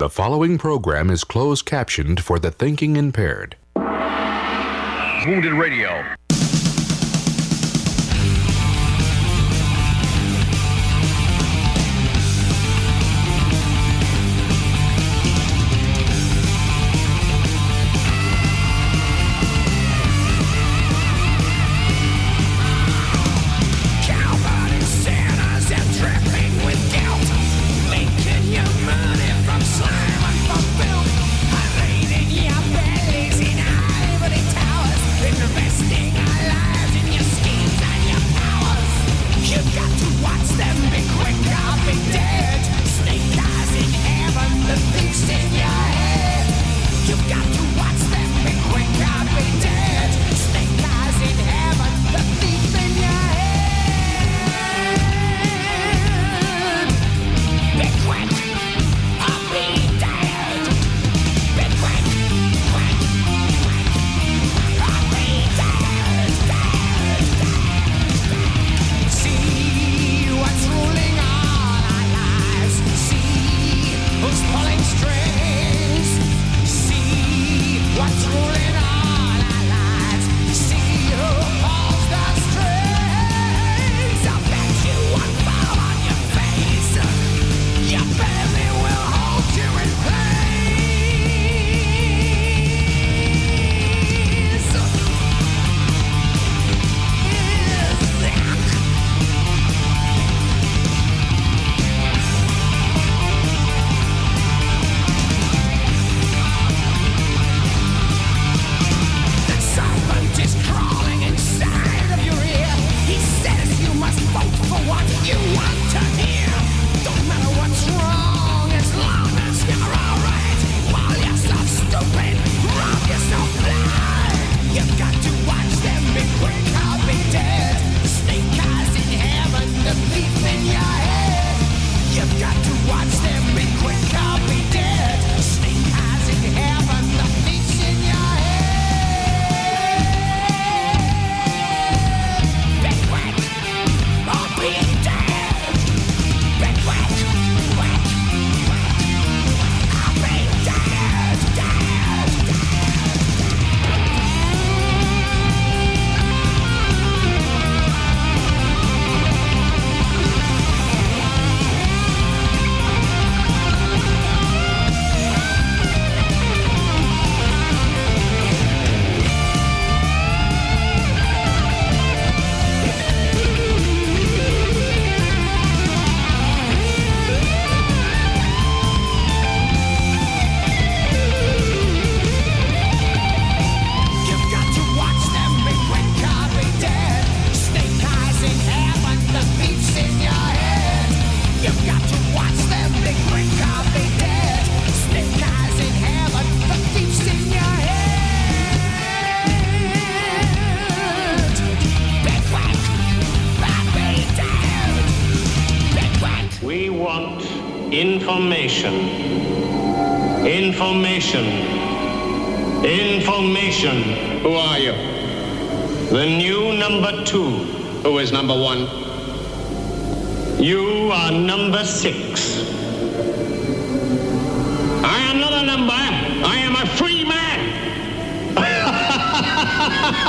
The following program is closed captioned for the thinking impaired. Wounded Radio.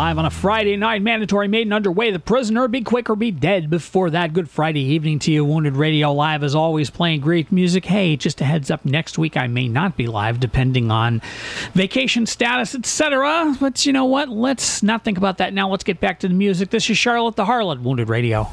Live on a Friday night. Mandatory maiden underway. The prisoner, be quick or be dead. Before that, good Friday evening to you. Wounded Radio Live is always playing great music. Hey, just a heads up, next week I may not be live depending on vacation status, etc. But you know what? Let's not think about that now. Let's get back to the music. This is Charlotte the Harlot, Wounded Radio.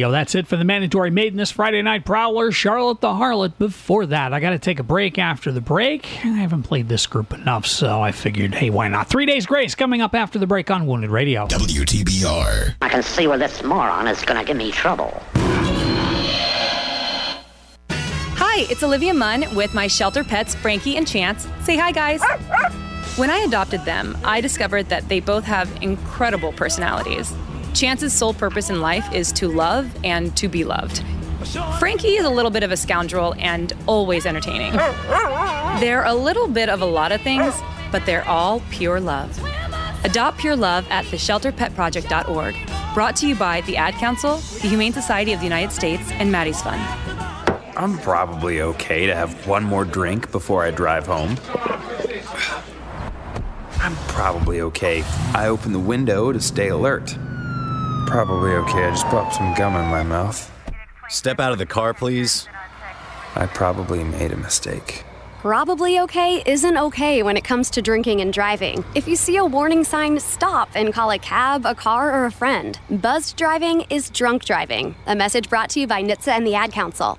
Radio. That's it for the mandatory maiden this Friday night prowler, Charlotte the Harlot. Before that, I got to take a break after the break. I haven't played this group enough, so I figured, hey, why not? Three Days Grace coming up after the break on Wounded Radio. WTBR. I can see where this moron is going to give me trouble. Hi, it's Olivia Munn with my shelter pets, Frankie and Chance. Say hi, guys. When I adopted them, I discovered that they both have incredible personalities. Chance's sole purpose in life is to love and to be loved. Frankie is a little bit of a scoundrel and always entertaining. They're a little bit of a lot of things, but they're all pure love. Adopt Pure Love at theshelterpetproject.org. Brought to you by the Ad Council, the Humane Society of the United States, and Maddie's Fund. I'm probably okay to have one more drink before I drive home. I'm probably okay. I open the window to stay alert. Probably okay. I just popped some gum in my mouth. Step out of the car, please. I probably made a mistake. Probably okay isn't okay when it comes to drinking and driving. If you see a warning sign, stop and call a cab, a car, or a friend. Buzzed driving is drunk driving. A message brought to you by NHTSA and the Ad Council.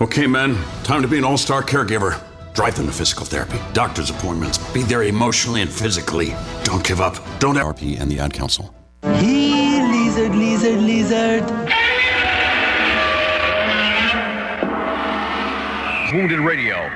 Okay, men, time to be an all star caregiver. Drive them to physical therapy, doctor's appointments, be there emotionally and physically. Don't give up. Don't RP and the Ad Council. Hey, lizard, lizard, lizard. Wounded Radio.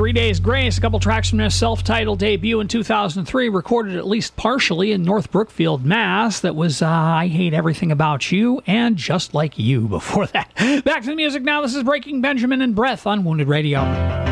Three Days Grace, a couple tracks from their self titled debut in 2003, recorded at least partially in North Brookfield, Mass. That was uh, I Hate Everything About You and Just Like You before that. Back to the music now. This is Breaking Benjamin and Breath on Wounded Radio.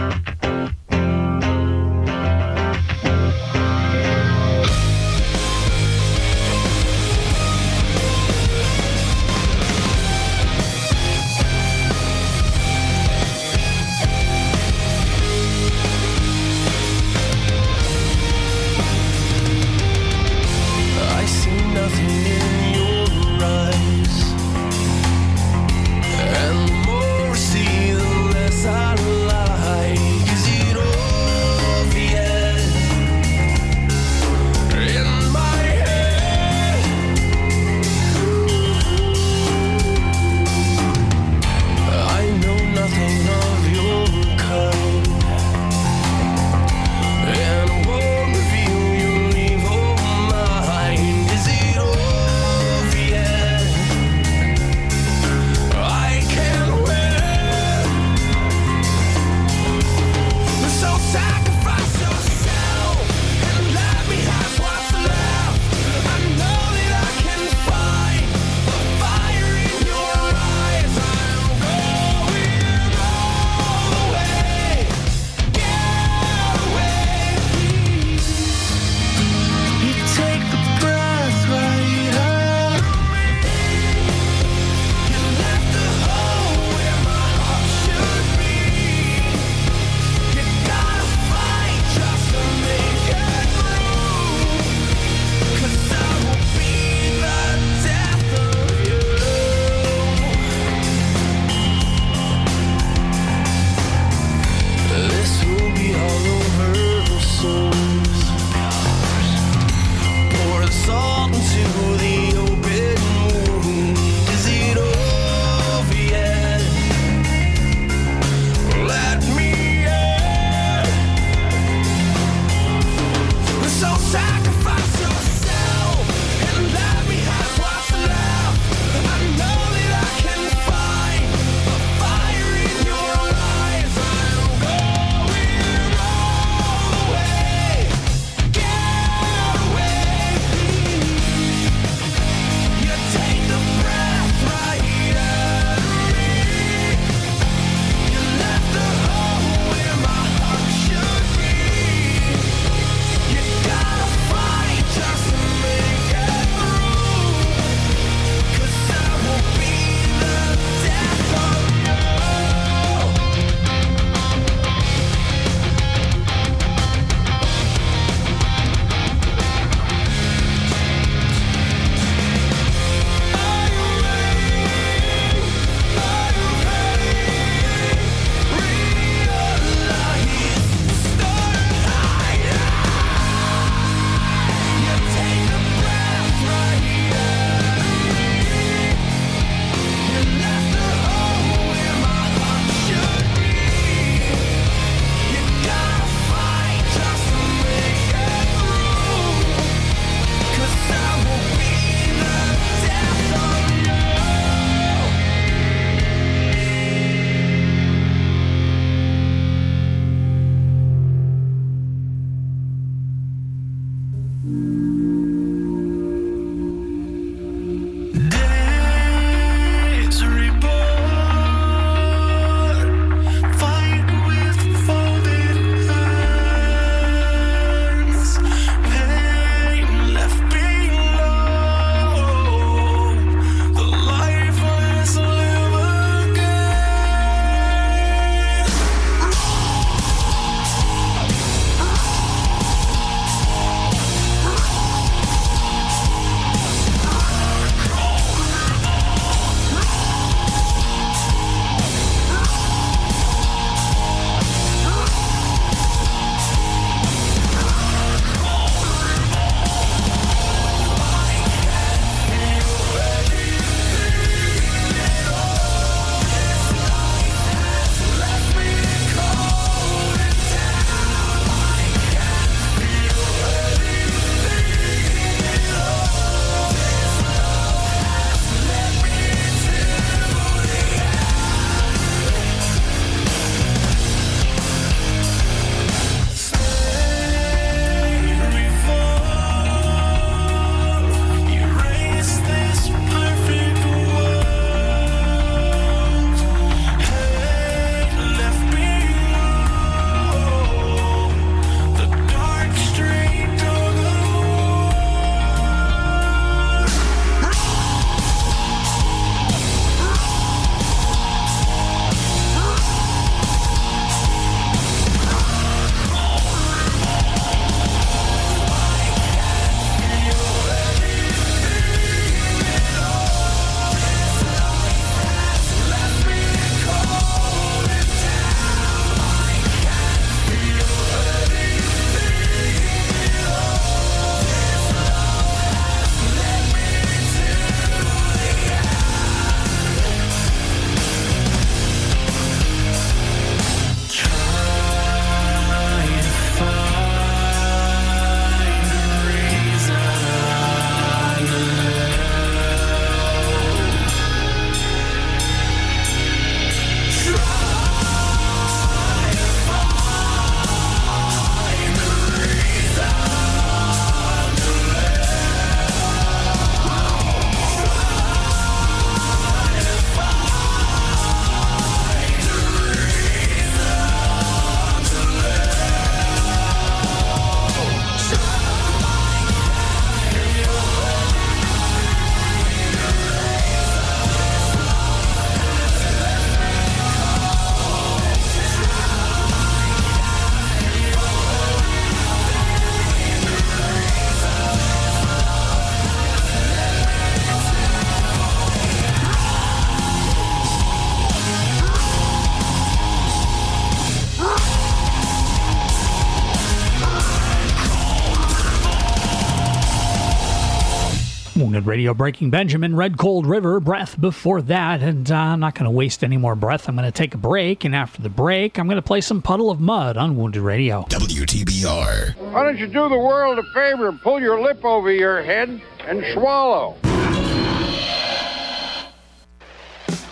Radio Breaking Benjamin, Red Cold River, Breath before that. And uh, I'm not going to waste any more breath. I'm going to take a break. And after the break, I'm going to play some Puddle of Mudd on Wounded Radio. WTBR. Why don't you do the world a favor and pull your lip over your head and swallow?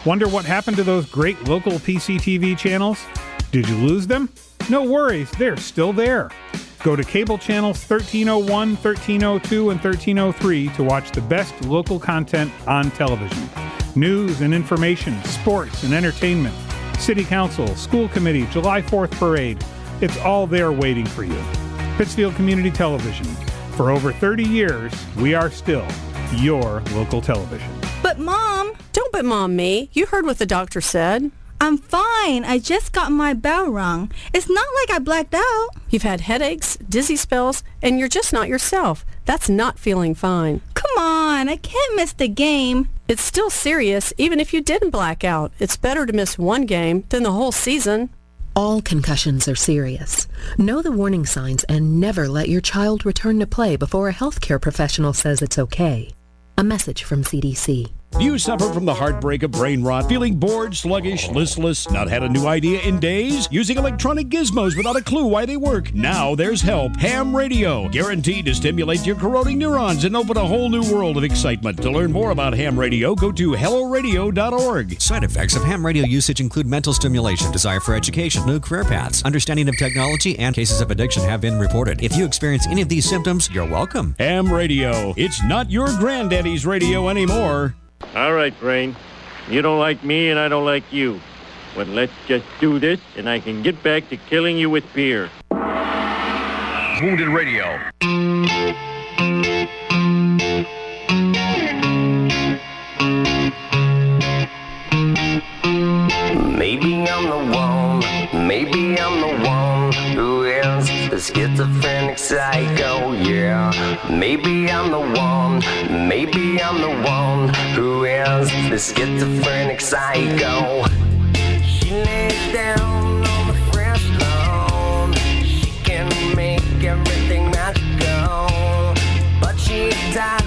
Wonder what happened to those great local PCTV channels? Did you lose them? No worries, they're still there. Go to cable channels 1301, 1302, and 1303 to watch the best local content on television. News and information, sports and entertainment, city council, school committee, July 4th parade. It's all there waiting for you. Pittsfield Community Television. For over 30 years, we are still your local television. But mom, Don't but mom me. You heard what the doctor said. I'm fine. I just got my bell rung. It's not like I blacked out. You've had headaches, dizzy spells, and you're just not yourself. That's not feeling fine. Come on, I can't miss the game. It's still serious even if you didn't black out. It's better to miss one game than the whole season. All concussions are serious. Know the warning signs and never let your child return to play before a healthcare professional says it's okay. A message from CDC. Do you suffer from the heartbreak of brain rot, feeling bored, sluggish, listless, not had a new idea in days? Using electronic gizmos without a clue why they work? Now there's help. Ham Radio, guaranteed to stimulate your corroding neurons and open a whole new world of excitement. To learn more about ham radio, go to helloradio.org. Side effects of ham radio usage include mental stimulation, desire for education, new career paths, understanding of technology, and cases of addiction have been reported. If you experience any of these symptoms, you're welcome. Ham Radio. It's not your granddaddy's radio anymore. All right, Brain. You don't like me and I don't like you. But let's just do this and I can get back to killing you with beer. Wounded Radio. Maybe I'm the one, maybe I'm the one who is the schizophrenic psycho, yeah. Maybe I'm the one, maybe I'm the one who is the schizophrenic psycho. She lays down on the fresh lawn, she can make everything magical, but she died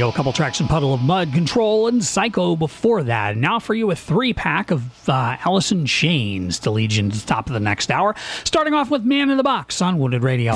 Radio, a couple tracks in Puddle of Mudd, Control, and Psycho before that. Now for you a three pack of uh, Alice in Chains to lead you into the top of the next hour, starting off with Man in the Box on Wounded Radio.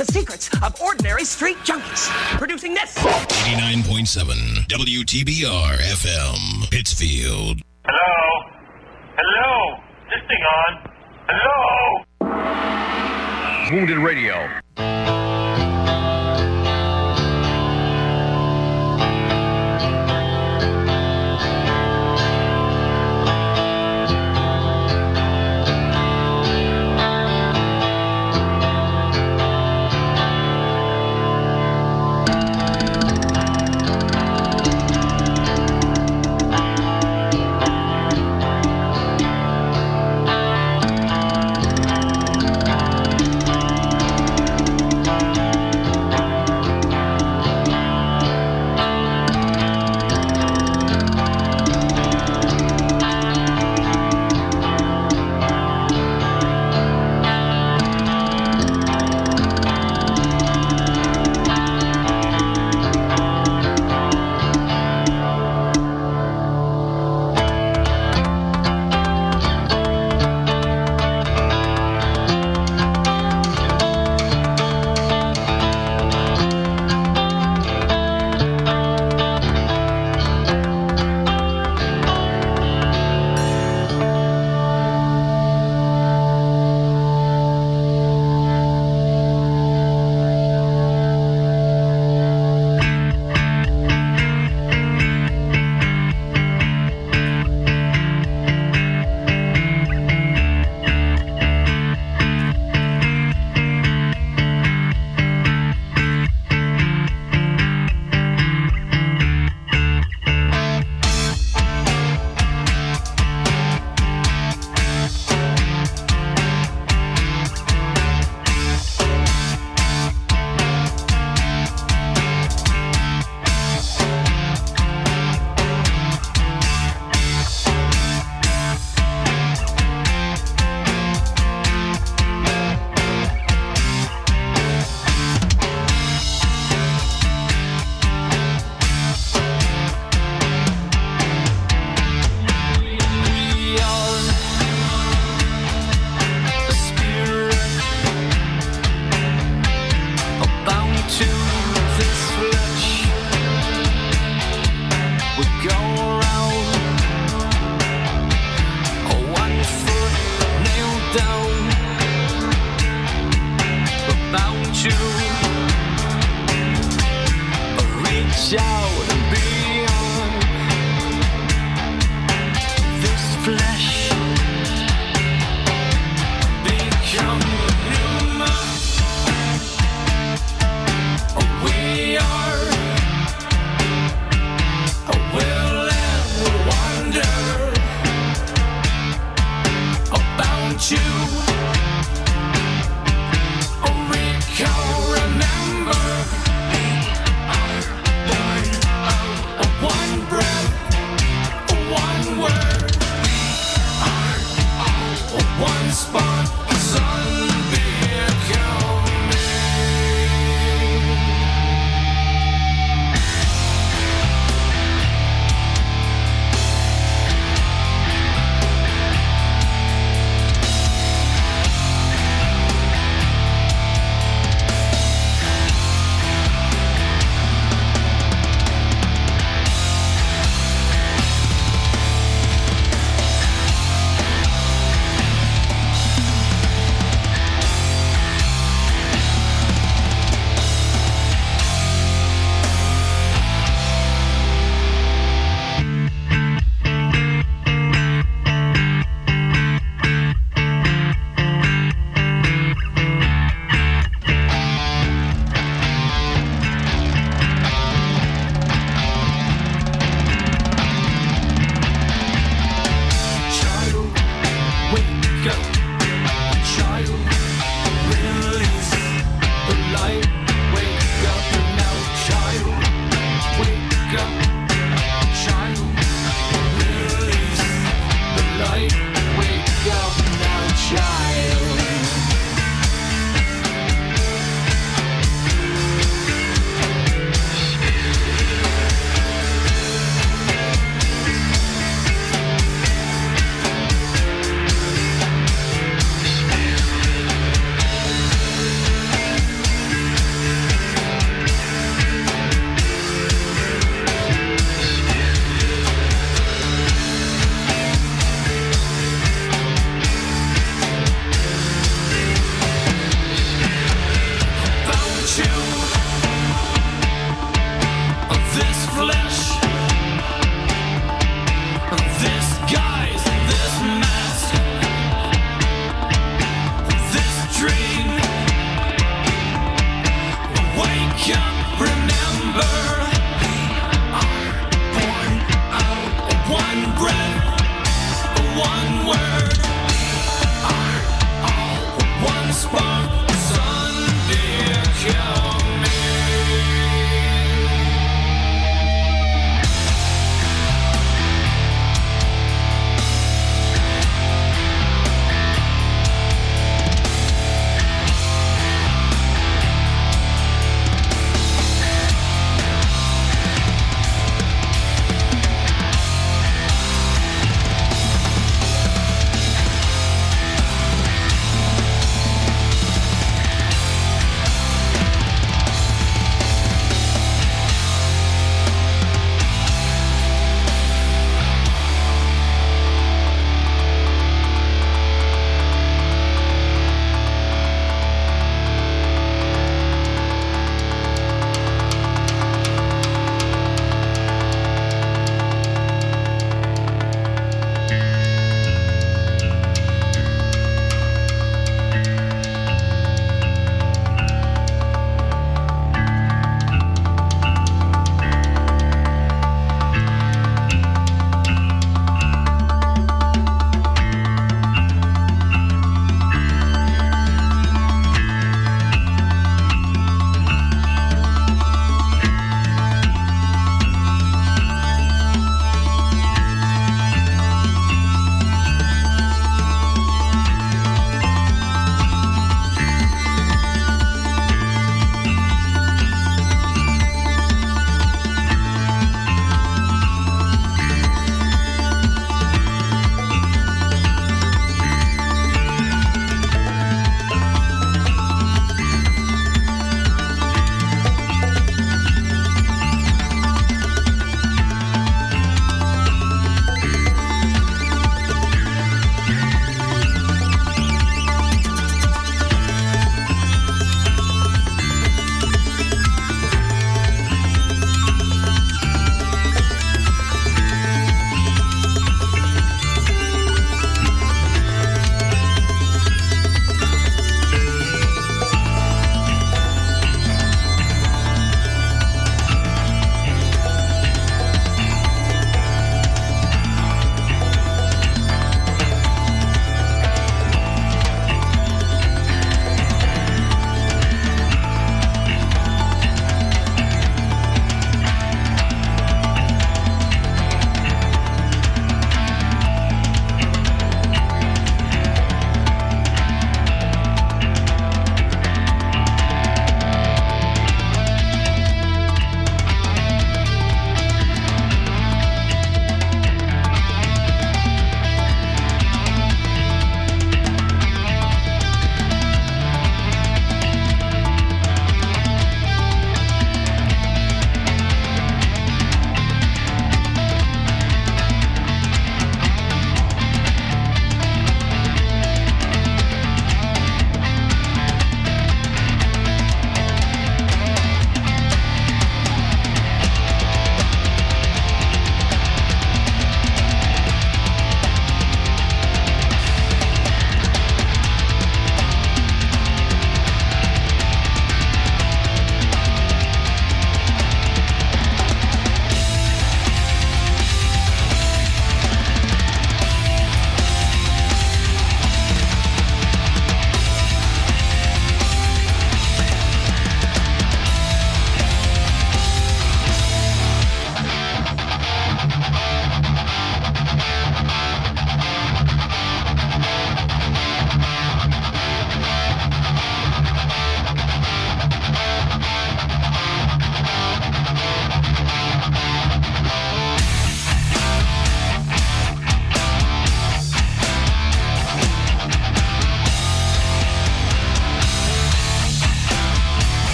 The secrets of ordinary street junkies. Producing this. 89.7 WTBR FM, Pittsfield.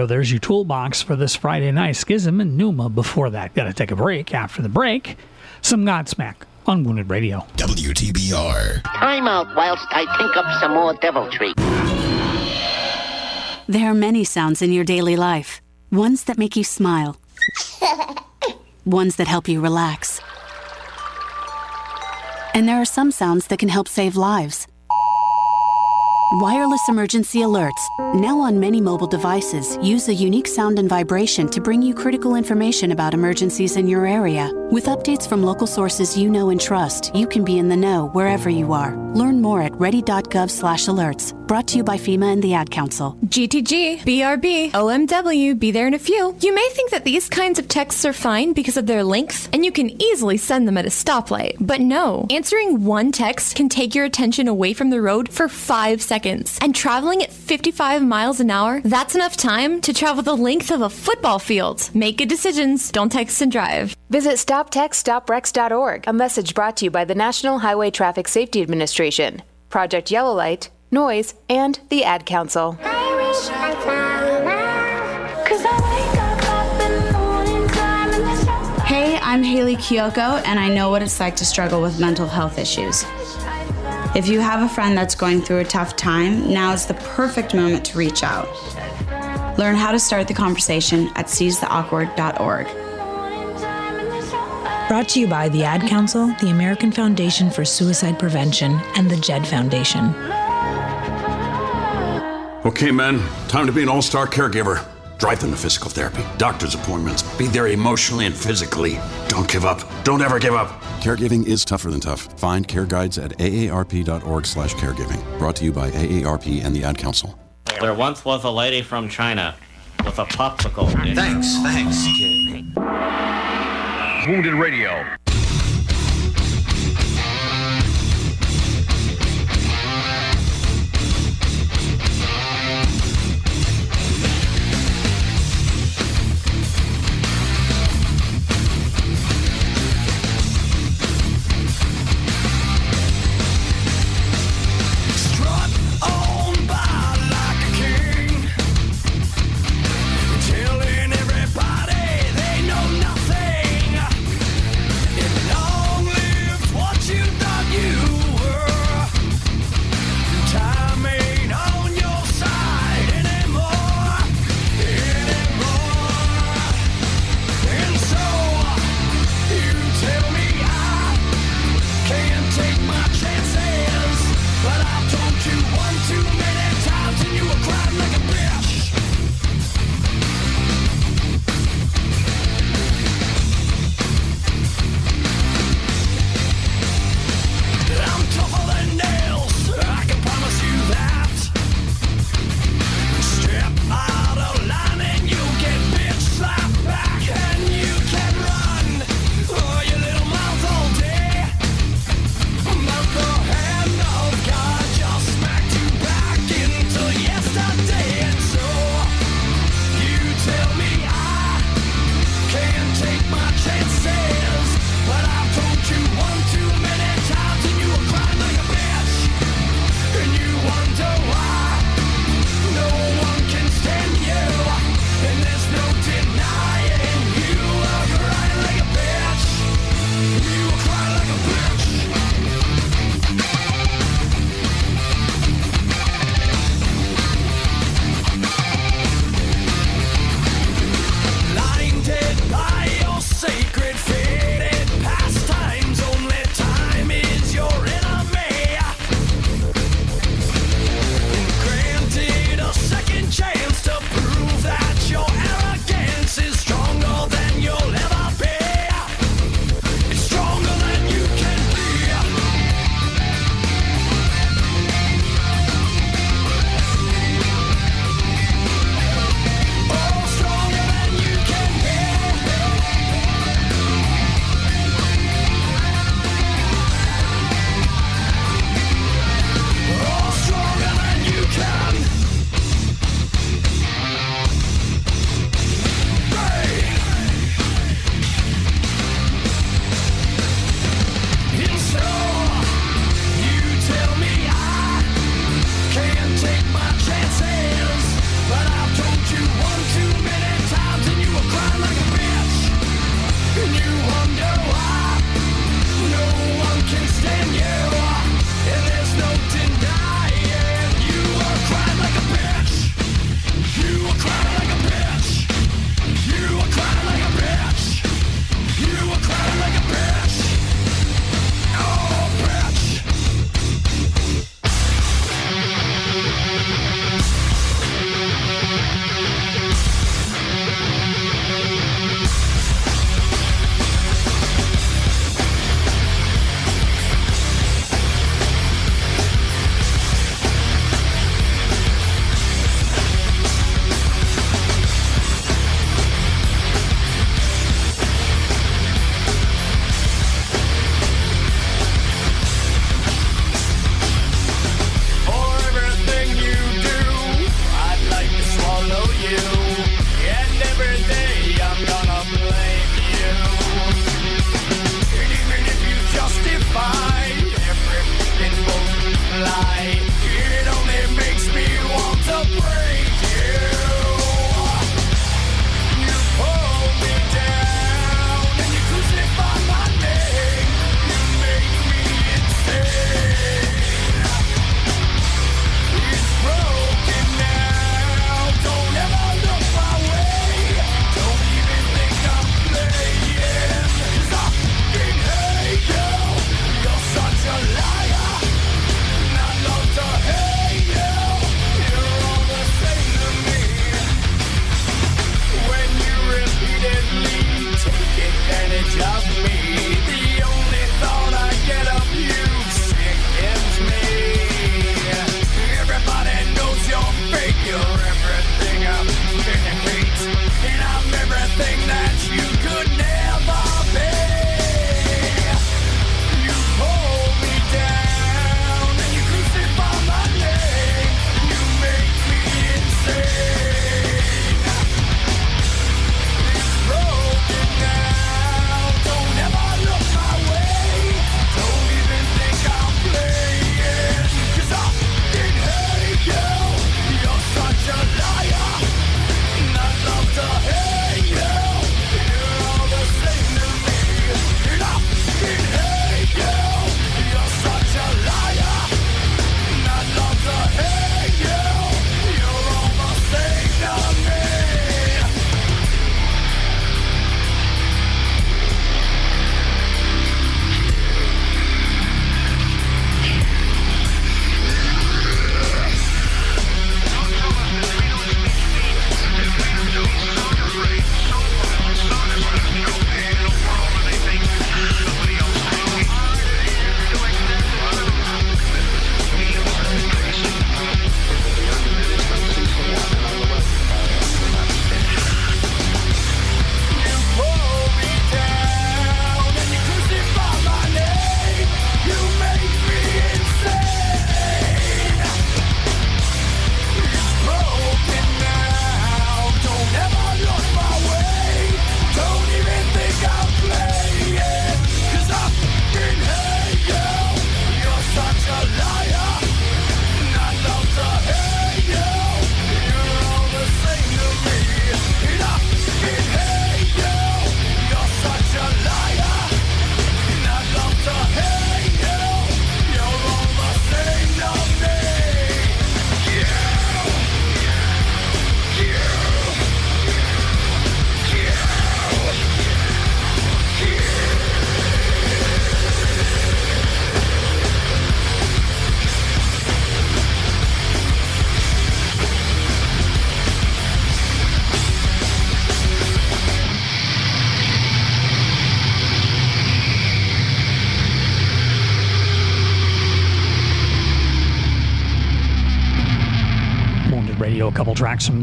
Radio. There's your toolbox for this Friday night. Schism and Numa before that. Got to take a break. After the break, some Godsmack on Wounded Radio. WTBR. Time out whilst I think up some more deviltry. There are many sounds in your daily life. Ones that make you smile. Ones that help you relax. And there are some sounds that can help save lives. Wireless emergency alerts, now on many mobile devices, use a unique sound and vibration to bring you critical information about emergencies in your area. With updates from local sources you know and trust, you can be in the know wherever you are. Learn more at ready.gov/alerts. Brought to you by FEMA and the Ad Council. GTG, BRB, OMW, be there in a few. You may think that these kinds of texts are fine because of their length, and you can easily send them at a stoplight. But no, answering one text can take your attention away from the road for five seconds. And traveling at 55 miles an hour, that's enough time to travel the length of a football field. Make good decisions, don't text and drive. Visit StopTextStopWrecks.org, a message brought to you by the National Highway Traffic Safety Administration, Project Yellow Light, NOYS, and the Ad Council. Hey, I'm Hayley Kiyoko, and I know what it's like to struggle with mental health issues. If you have a friend that's going through a tough time, now is the perfect moment to reach out. Learn how to start the conversation at seizetheawkward.org. Brought to you by the Ad Council, the American Foundation for Suicide Prevention, and the JED Foundation. Okay, men, time to be an all star caregiver. Drive them to physical therapy, doctor's appointments, be there emotionally and physically. Don't give up. Don't ever give up. Caregiving is tougher than tough. Find care guides at aarp.org slash caregiving. Brought to you by AARP and the Ad Council. There once was a lady from China with a popsicle. dish. Thanks, thanks, kid. Wounded Radio.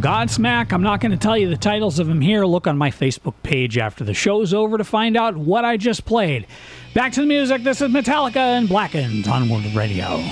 Godsmack. I'm not going to tell you the titles of them here. Look on my Facebook page after the show's over to find out what I just played. Back to the music. This is Metallica and Blackened on World Radio.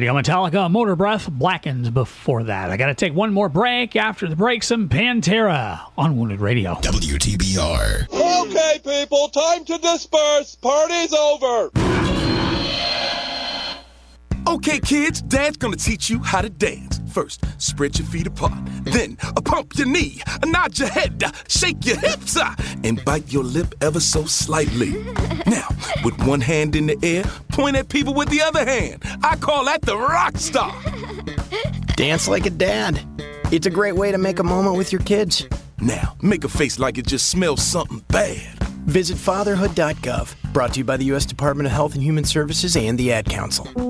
Radio Metallica, Motor Breath, Blackened before that. I got to take one more break. After the break, some Pantera on Wounded Radio. WTBR. Okay, people, time to disperse. Party's over. Okay, kids, Dad's gonna teach you how to dance. First, spread your feet apart. Then, uh, pump your knee, uh, nod your head, uh, shake your hips, uh, and bite your lip ever so slightly. Now, with one hand in the air, point at people with the other hand. I call that the rock star. Dance like a dad. It's a great way to make a moment with your kids. Now, make a face like it just smells something bad. Visit fatherhood.gov. Brought to you by the U.S. Department of Health and Human Services and the Ad Council.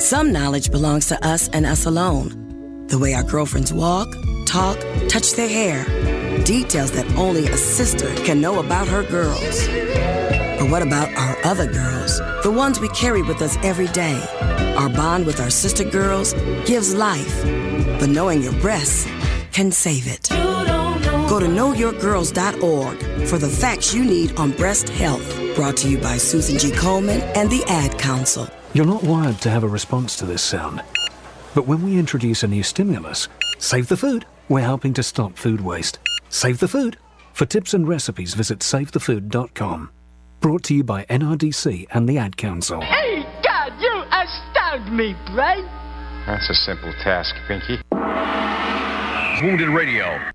Some knowledge belongs to us and us alone. The way our girlfriends walk, talk, touch their hair. Details that only a sister can know about her girls. But what about our other girls? The ones we carry with us every day. Our bond with our sister girls gives life. But knowing your breasts can save it. Go to knowyourgirls.org for the facts you need on breast health. Brought to you by Susan G. Komen and the Ad Council. You're not wired to have a response to this sound. But when we introduce a new stimulus, Save the Food, we're helping to stop food waste. Save the Food. For tips and recipes, visit savethefood.com. Brought to you by NRDC and the Ad Council. Hey, God, you astound me, Brain. That's a simple task, Pinky. Wounded Radio.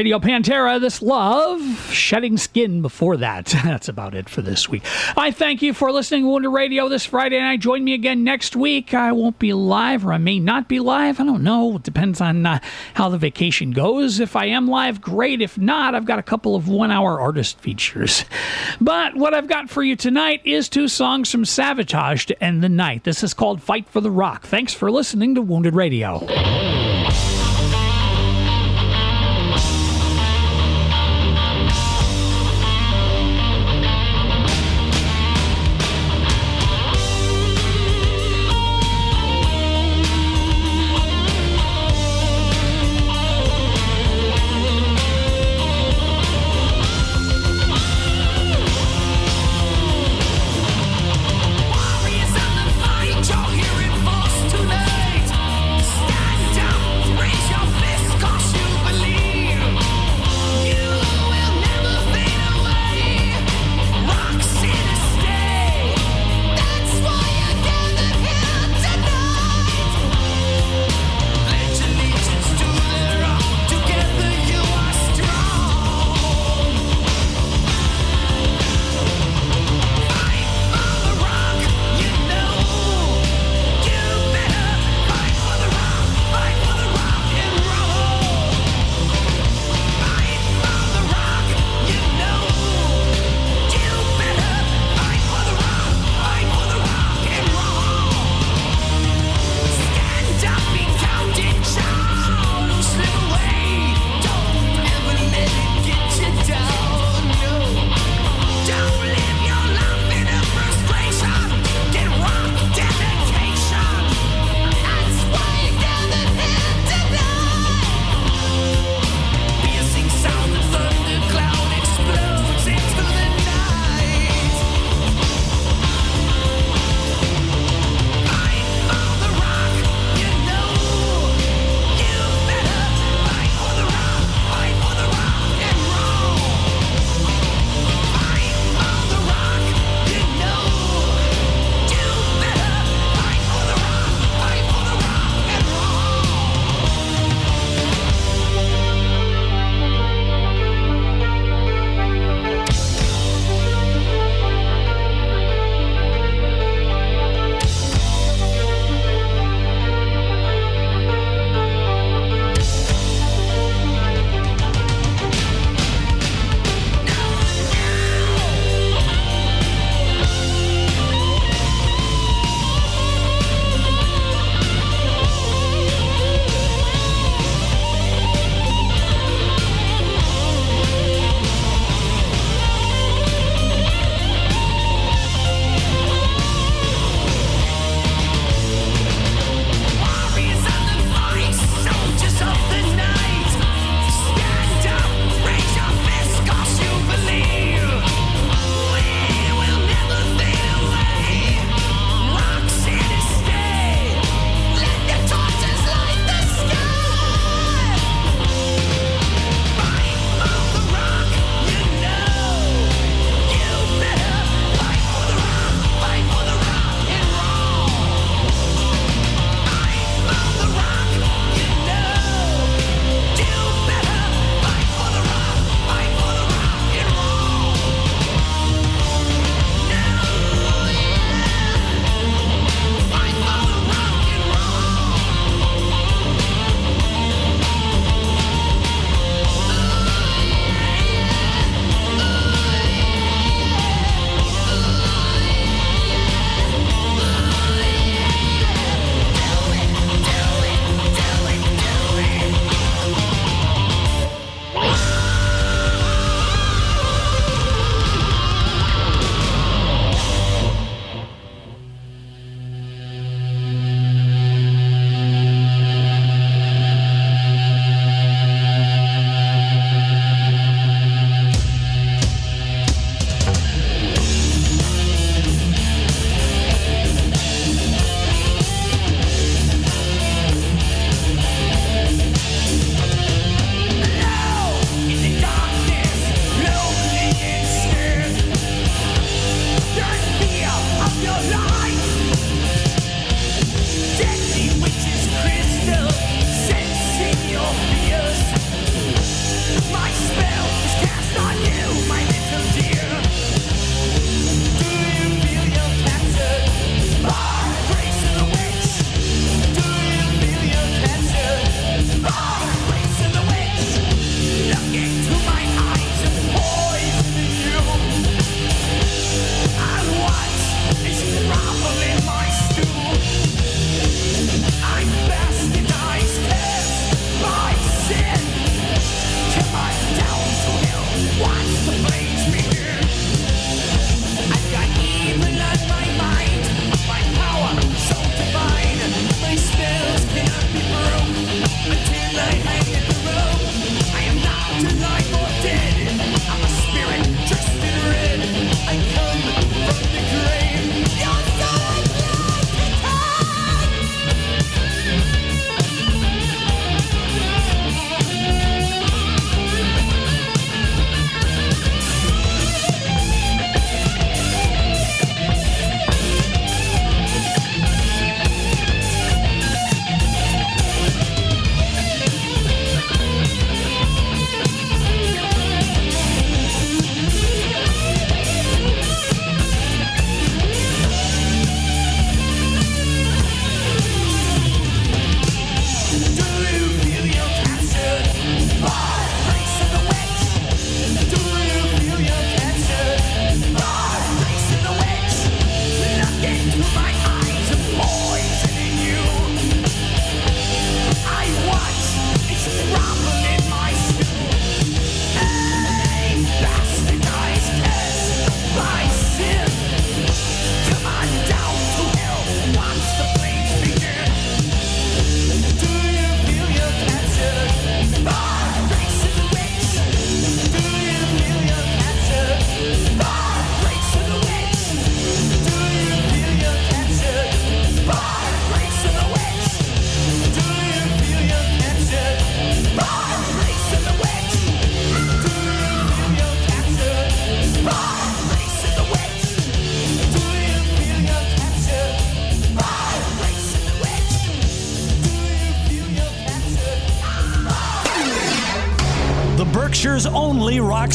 Radio Pantera, This Love, Shedding Skin before that. That's about it for this week. I thank you for listening to Wounded Radio this Friday night. Join me again next week. I won't be live or I may not be live. I don't know. It depends on uh, how the vacation goes. If I am live, great. If not, I've got a couple of one hour artist features. But what I've got for you tonight is two songs from Savatage to end the night. This is called Fight for the Rock. Thanks for listening to Wounded Radio.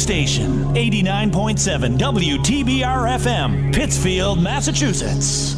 Station, 89.7 WTBR FM, Pittsfield, Massachusetts.